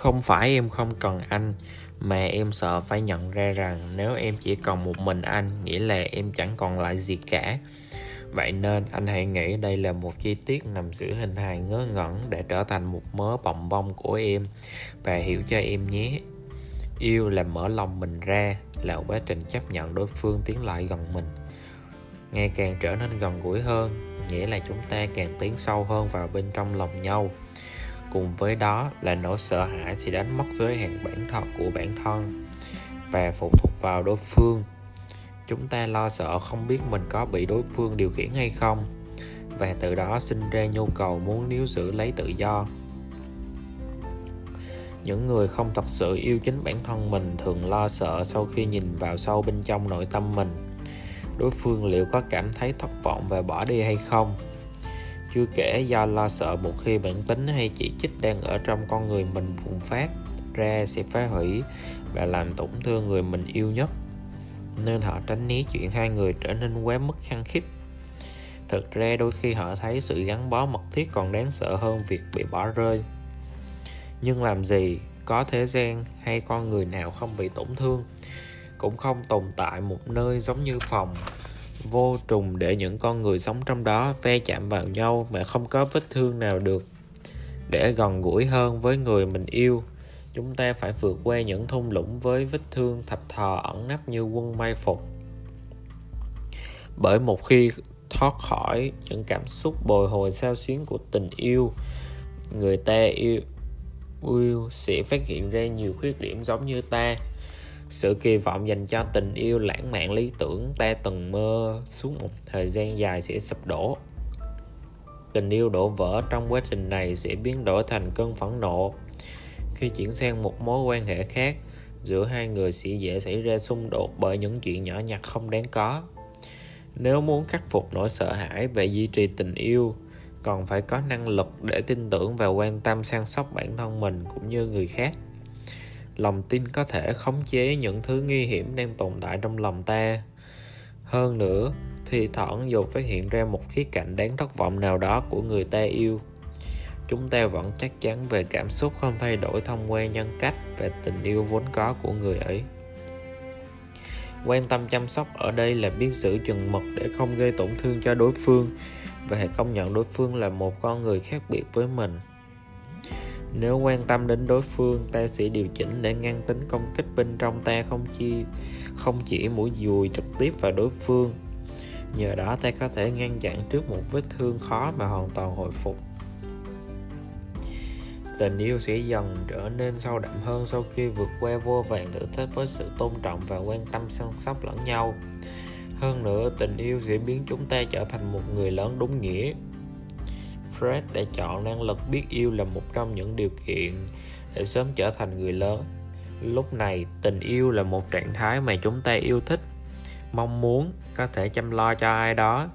không phải em không cần anh, mà em sợ phải nhận ra rằng nếu em chỉ còn một mình anh, nghĩa là em chẳng còn lại gì cả. Vậy nên anh hãy nghĩ đây là một chi tiết nằm giữa hình hài ngớ ngẩn để trở thành một mớ bồng bông của em. Và hiểu cho em nhé. Yêu là mở lòng mình ra, là quá trình chấp nhận đối phương tiến lại gần mình. Ngày càng trở nên gần gũi hơn, nghĩa là chúng ta càng tiến sâu hơn vào bên trong lòng nhau cùng với đó là nỗi sợ hãi sẽ đánh mất giới hạn bản thân của bản thân và phụ thuộc vào đối phương. Chúng ta lo sợ không biết mình có bị đối phương điều khiển hay không, và từ đó sinh ra nhu cầu muốn níu giữ lấy tự do. Những người không thật sự yêu chính bản thân mình thường lo sợ sau khi nhìn vào sâu bên trong nội tâm mình. Đối phương liệu có cảm thấy thất vọng và bỏ đi hay không? Chưa kể do lo sợ một khi bản tính hay chỉ trích đang ở trong con người mình bùng phát ra sẽ phá hủy và làm tổn thương người mình yêu nhất. Nên họ tránh né chuyện hai người trở nên quá mức khăng khít. Thực ra đôi khi họ thấy sự gắn bó mật thiết còn đáng sợ hơn việc bị bỏ rơi. Nhưng làm gì có thế gian hay con người nào không bị tổn thương, cũng không tồn tại một nơi giống như phòng vô trùng để những con người sống trong đó ve chạm vào nhau mà không có vết thương nào được. Để gần gũi hơn với người mình yêu, chúng ta phải vượt qua những thung lũng với vết thương thập thò ẩn nấp như quân mai phục. Bởi một khi thoát khỏi những cảm xúc bồi hồi sao xuyến của tình yêu, người ta yêu yêu sẽ phát hiện ra nhiều khuyết điểm giống như ta sự kỳ vọng dành cho tình yêu lãng mạn lý tưởng ta từng mơ suốt một thời gian dài sẽ sụp đổ. Tình yêu đổ vỡ trong quá trình này sẽ biến đổi thành cơn phẫn nộ. Khi chuyển sang một mối quan hệ khác, giữa hai người sẽ dễ xảy ra xung đột bởi những chuyện nhỏ nhặt không đáng có. Nếu muốn khắc phục nỗi sợ hãi về duy trì tình yêu, còn phải có năng lực để tin tưởng và quan tâm săn sóc bản thân mình cũng như người khác lòng tin có thể khống chế những thứ nguy hiểm đang tồn tại trong lòng ta. Hơn nữa thì thoảng dù phát hiện ra một khía cạnh đáng thất vọng nào đó của người ta yêu, chúng ta vẫn chắc chắn về cảm xúc không thay đổi thông qua nhân cách và tình yêu vốn có của người ấy. Quan tâm chăm sóc ở đây là biết giữ chừng mực để không gây tổn thương cho đối phương và hãy công nhận đối phương là một con người khác biệt với mình nếu quan tâm đến đối phương, ta sẽ điều chỉnh để ngăn tính công kích bên trong ta không chi, không chỉ mũi dùi trực tiếp vào đối phương. Nhờ đó ta có thể ngăn chặn trước một vết thương khó mà hoàn toàn hồi phục. Tình yêu sẽ dần trở nên sâu đậm hơn sau khi vượt qua vô vàn thử thách với sự tôn trọng và quan tâm săn sóc lẫn nhau. Hơn nữa, tình yêu sẽ biến chúng ta trở thành một người lớn đúng nghĩa. Fred đã chọn năng lực biết yêu là một trong những điều kiện để sớm trở thành người lớn. Lúc này, tình yêu là một trạng thái mà chúng ta yêu thích, mong muốn, có thể chăm lo cho ai đó,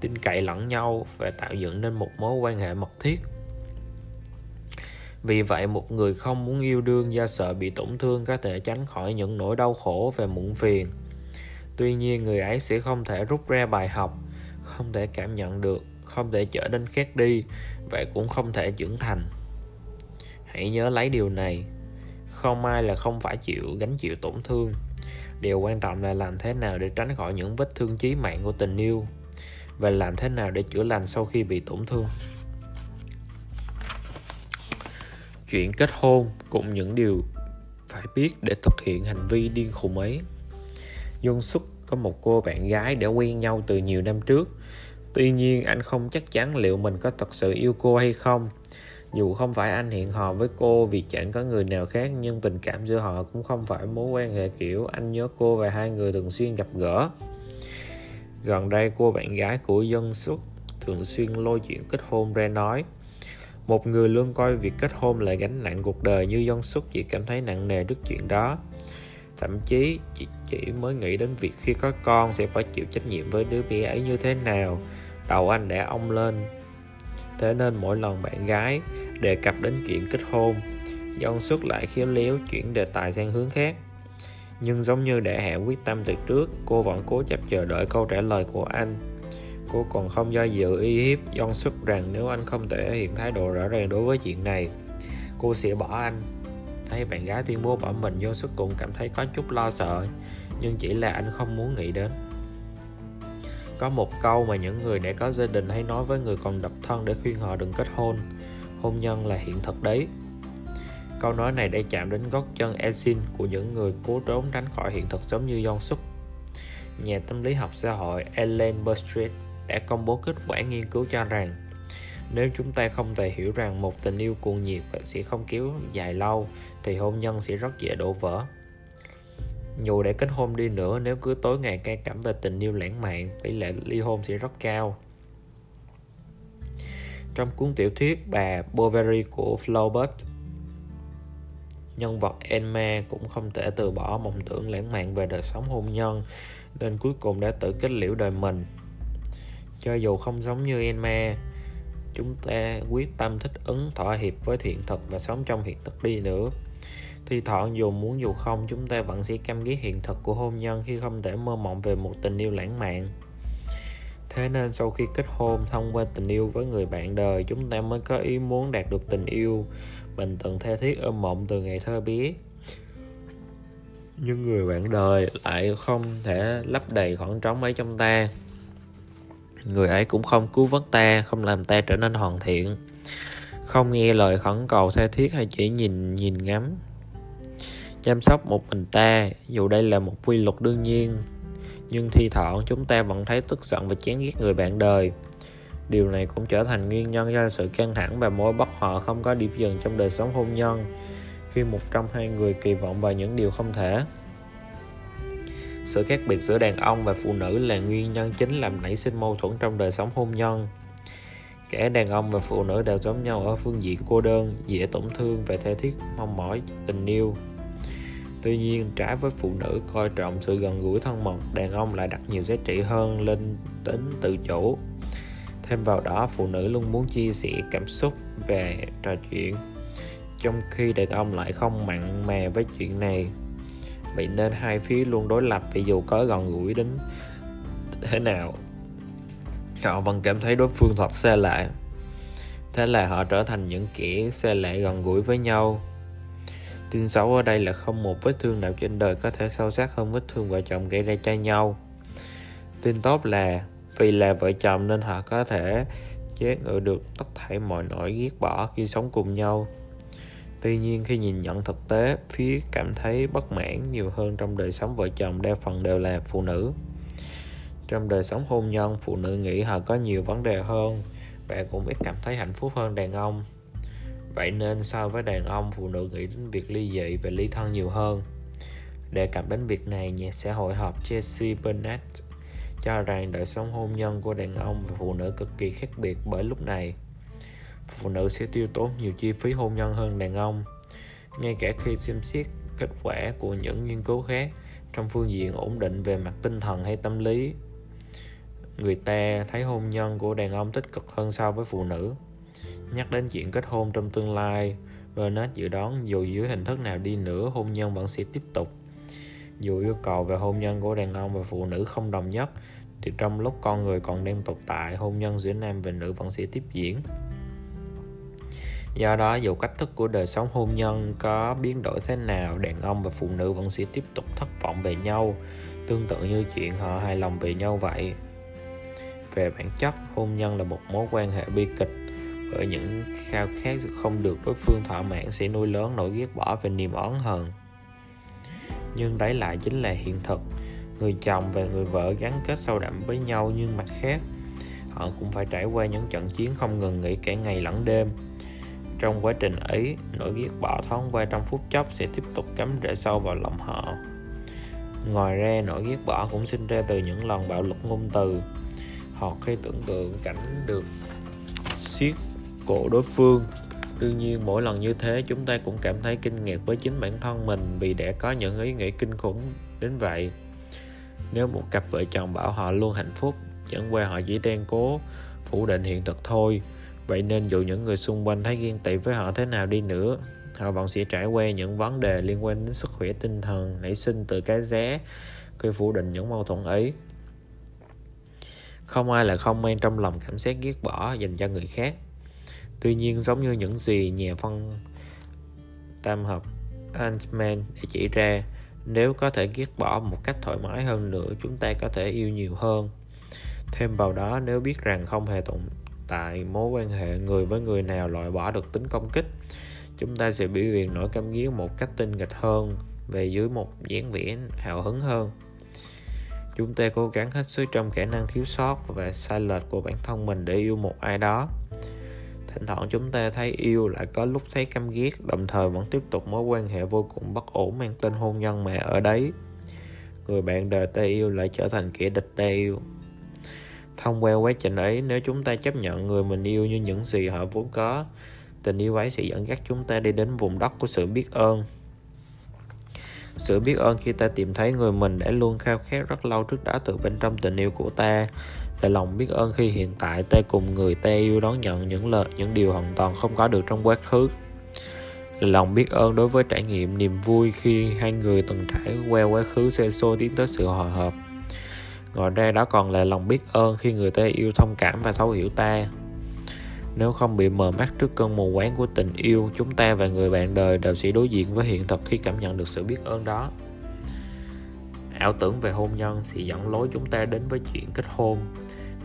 tin cậy lẫn nhau và tạo dựng nên một mối quan hệ mật thiết. Vì vậy, một người không muốn yêu đương do sợ bị tổn thương có thể tránh khỏi những nỗi đau khổ và muộn phiền. Tuy nhiên, người ấy sẽ không thể rút ra bài học, không thể cảm nhận được không thể trở nên khác đi và cũng không thể trưởng thành. Hãy nhớ lấy điều này. Không ai là không phải chịu gánh chịu tổn thương. Điều quan trọng là làm thế nào để tránh khỏi những vết thương chí mạng của tình yêu và làm thế nào để chữa lành sau khi bị tổn thương. Chuyện kết hôn cũng những điều phải biết để thực hiện hành vi điên khùng ấy. Dung Suk có một cô bạn gái đã quen nhau từ nhiều năm trước. Tuy nhiên, anh không chắc chắn liệu mình có thật sự yêu cô hay không. Dù không phải anh hẹn hò với cô vì chẳng có người nào khác, nhưng tình cảm giữa họ cũng không phải mối quan hệ kiểu anh nhớ cô và hai người thường xuyên gặp gỡ. Gần đây, cô bạn gái của dân xuất thường xuyên lôi chuyện kết hôn ra nói, một người luôn coi việc kết hôn là gánh nặng cuộc đời như dân xuất chỉ cảm thấy nặng nề trước chuyện đó. Thậm chí, chị chỉ mới nghĩ đến việc khi có con sẽ phải chịu trách nhiệm với đứa bé ấy như thế nào đầu anh đã ong lên. Thế nên mỗi lần bạn gái đề cập đến chuyện kết hôn Dân xuất lại khéo léo chuyển đề tài sang hướng khác. Nhưng giống như đã hạ quyết tâm từ trước, cô vẫn cố chấp chờ đợi câu trả lời của anh. Cô còn không do dự uy hiếp Dân xuất rằng nếu anh không thể hiện thái độ rõ ràng đối với chuyện này, cô sẽ bỏ anh. Thấy bạn gái tuyên bố bỏ mình vô xuất cũng cảm thấy có chút lo sợ, nhưng chỉ là anh không muốn nghĩ đến có một câu mà những người đã có gia đình hay nói với người còn độc thân để khuyên họ đừng kết hôn. Hôn nhân là hiện thực đấy. Câu nói này đã chạm đến gót chân Esin của những người cố trốn tránh khỏi hiện thực giống như John Suk. Nhà tâm lý học xã hội Ellen Burstreet đã công bố kết quả nghiên cứu cho rằng, nếu chúng ta không thể hiểu rằng một tình yêu cuồng nhiệt sẽ không kéo dài lâu, thì hôn nhân sẽ rất dễ đổ vỡ dù để kết hôn đi nữa, nếu cứ tối ngày cay cẩm về tình yêu lãng mạn, tỷ lệ ly hôn sẽ rất cao. Trong cuốn tiểu thuyết bà Bovary của Flaubert, nhân vật Emma cũng không thể từ bỏ mộng tưởng lãng mạn về đời sống hôn nhân, nên cuối cùng đã tự kết liễu đời mình. Cho dù không giống như Emma, chúng ta quyết tâm thích ứng, thỏa hiệp với hiện thực và sống trong hiện thực đi nữa thi thoảng dù muốn dù không, chúng ta vẫn sẽ căm ghét hiện thực của hôn nhân khi không thể mơ mộng về một tình yêu lãng mạn. Thế nên sau khi kết hôn thông qua tình yêu với người bạn đời, chúng ta mới có ý muốn đạt được tình yêu mình từng tha thiết ôm mộng từ ngày thơ bé. Nhưng người bạn đời lại không thể lấp đầy khoảng trống ấy trong ta. Người ấy cũng không cứu vớt ta, không làm ta trở nên hoàn thiện. Không nghe lời khẩn cầu tha thiết hay chỉ nhìn nhìn ngắm chăm sóc một mình ta, dù đây là một quy luật đương nhiên, nhưng thi thoảng chúng ta vẫn thấy tức giận và chán ghét người bạn đời. Điều này cũng trở thành nguyên nhân do sự căng thẳng và mối bất hòa không có điểm dừng trong đời sống hôn nhân, khi một trong hai người kỳ vọng vào những điều không thể. Sự khác biệt giữa đàn ông và phụ nữ là nguyên nhân chính làm nảy sinh mâu thuẫn trong đời sống hôn nhân. Cả đàn ông và phụ nữ đều giống nhau ở phương diện cô đơn, dễ tổn thương và thể thiết, mong mỏi, tình yêu tuy nhiên, trái với phụ nữ coi trọng sự gần gũi thân mật, đàn ông lại đặt nhiều giá trị hơn lên tính tự chủ. Thêm vào đó, phụ nữ luôn muốn chia sẻ cảm xúc về trò chuyện, trong khi đàn ông lại không mặn mà với chuyện này. Vậy nên hai phía luôn đối lập vì dù có gần gũi đến thế nào, họ vẫn cảm thấy đối phương thật xa lạ. Thế là họ trở thành những kẻ xa lạ gần gũi với nhau tin xấu ở đây là không một vết thương nào trên đời có thể sâu sắc hơn vết thương vợ chồng gây ra cho nhau. Tin tốt là, vì là vợ chồng nên họ có thể chế ngự được tất thảy mọi nỗi ghét bỏ khi sống cùng nhau. Tuy nhiên, khi nhìn nhận thực tế phía cảm thấy bất mãn nhiều hơn trong đời sống vợ chồng đa phần đều là phụ nữ. Trong đời sống hôn nhân, phụ nữ nghĩ họ có nhiều vấn đề hơn và cũng ít cảm thấy hạnh phúc hơn đàn ông vậy nên so với đàn ông, phụ nữ nghĩ đến việc ly dị và ly thân nhiều hơn. Đề cập đến việc này, nhà xã hội học Jesse Burnett cho rằng đời sống hôn nhân của đàn ông và phụ nữ cực kỳ khác biệt bởi lúc này. Phụ nữ sẽ tiêu tốn nhiều chi phí hôn nhân hơn đàn ông, ngay cả khi xem xét kết quả của những nghiên cứu khác trong phương diện ổn định về mặt tinh thần hay tâm lý. Người ta thấy hôn nhân của đàn ông tích cực hơn so với phụ nữ nhắc đến chuyện kết hôn trong tương lai. Bernard dự đoán dù dưới hình thức nào đi nữa, hôn nhân vẫn sẽ tiếp tục. Dù yêu cầu về hôn nhân của đàn ông và phụ nữ không đồng nhất, thì trong lúc con người còn đang tồn tại, hôn nhân giữa nam và nữ vẫn sẽ tiếp diễn. Do đó, dù cách thức của đời sống hôn nhân có biến đổi thế nào, đàn ông và phụ nữ vẫn sẽ tiếp tục thất vọng về nhau. Tương tự như chuyện họ hài lòng về nhau vậy. Về bản chất, hôn nhân là một mối quan hệ bi kịch bởi những khao khát không được đối phương thỏa mãn sẽ nuôi lớn nỗi ghét bỏ và niềm oán hờn. Nhưng đấy lại chính là hiện thực. Người chồng và người vợ gắn kết sâu đậm với nhau nhưng mặt khác. Họ cũng phải trải qua những trận chiến không ngừng nghỉ cả ngày lẫn đêm. Trong quá trình ấy, nỗi ghét bỏ thoáng qua trong phút chốc sẽ tiếp tục cắm rễ sâu vào lòng họ. Ngoài ra, nỗi ghét bỏ cũng sinh ra từ những lần bạo lực ngôn từ. Hoặc khi tưởng tượng cảnh được siết cổ đối phương. Đương nhiên, mỗi lần như thế, chúng ta cũng cảm thấy kinh ngạc với chính bản thân mình vì đã có những ý nghĩ kinh khủng đến vậy. Nếu một cặp vợ chồng bảo họ luôn hạnh phúc, chẳng qua họ chỉ đang cố phủ định hiện thực thôi. Vậy nên dù những người xung quanh thấy ghen tị với họ thế nào đi nữa, họ vẫn sẽ trải qua những vấn đề liên quan đến sức khỏe tinh thần nảy sinh từ cái giá khi phủ định những mâu thuẫn ấy. Không ai là không mang trong lòng cảm giác ghét bỏ dành cho người khác tuy nhiên, giống như những gì nhà phân tam hợp Altman đã chỉ ra, nếu có thể ghét bỏ một cách thoải mái hơn nữa, chúng ta có thể yêu nhiều hơn. Thêm vào đó, nếu biết rằng không hề tồn tại mối quan hệ người với người nào loại bỏ được tính công kích, chúng ta sẽ biểu hiện nỗi căm ghét một cách tinh nghịch hơn, về dưới một dáng vẻ hào hứng hơn. Chúng ta cố gắng hết sức trong khả năng thiếu sót và sai lệch của bản thân mình để yêu một ai đó thỉnh thoảng chúng ta thấy yêu lại có lúc thấy căm ghét, đồng thời vẫn tiếp tục mối quan hệ vô cùng bất ổn mang tên hôn nhân mà ở đấy. Người bạn đời ta yêu lại trở thành kẻ địch ta yêu. Thông qua quá trình ấy, nếu chúng ta chấp nhận người mình yêu như những gì họ vốn có, tình yêu ấy sẽ dẫn dắt chúng ta đi đến vùng đất của sự biết ơn. Sự biết ơn khi ta tìm thấy người mình đã luôn khao khát rất lâu trước đó từ bên trong tình yêu của ta là lòng biết ơn khi hiện tại ta cùng người ta yêu đón nhận những lời, những điều hoàn toàn không có được trong quá khứ. Lòng biết ơn đối với trải nghiệm niềm vui khi hai người từng trải qua quá khứ xe xô tiến tới sự hòa hợp. Ngoài ra đó còn là lòng biết ơn khi người ta yêu thông cảm và thấu hiểu ta. Nếu không bị mờ mắt trước cơn mù quáng của tình yêu, chúng ta và người bạn đời đều sẽ đối diện với hiện thực khi cảm nhận được sự biết ơn đó. Ảo tưởng về hôn nhân sẽ dẫn lối chúng ta đến với chuyện kết hôn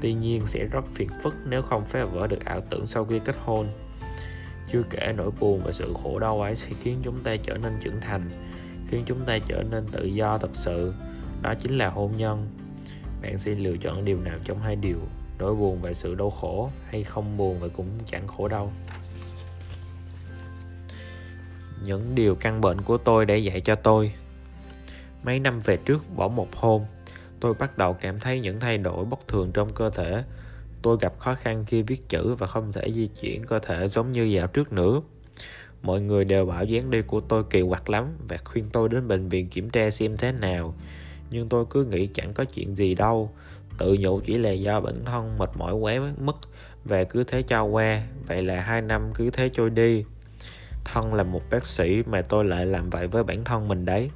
tuy nhiên sẽ rất phiền phức nếu không phá vỡ được ảo tưởng sau khi kết hôn. Chưa kể nỗi buồn và sự khổ đau ấy sẽ khiến chúng ta trở nên trưởng thành, khiến chúng ta trở nên tự do thật sự. Đó chính là hôn nhân. Bạn sẽ lựa chọn điều nào trong hai điều, nỗi buồn và sự đau khổ, hay không buồn và cũng chẳng khổ đau? Những điều căn bệnh của tôi để dạy cho tôi. Mấy năm về trước bỏ một hôm tôi bắt đầu cảm thấy những thay đổi bất thường trong cơ thể. Tôi gặp khó khăn khi viết chữ và không thể di chuyển cơ thể giống như dạo trước nữa. Mọi người đều bảo dáng đi của tôi kỳ quặc lắm và khuyên tôi đến bệnh viện kiểm tra xem thế nào. Nhưng tôi cứ nghĩ chẳng có chuyện gì đâu. Tự nhủ chỉ là do bản thân mệt mỏi quá mất và cứ thế cho qua. Vậy là hai năm cứ thế trôi đi. Thân là một bác sĩ mà tôi lại làm vậy với bản thân mình đấy.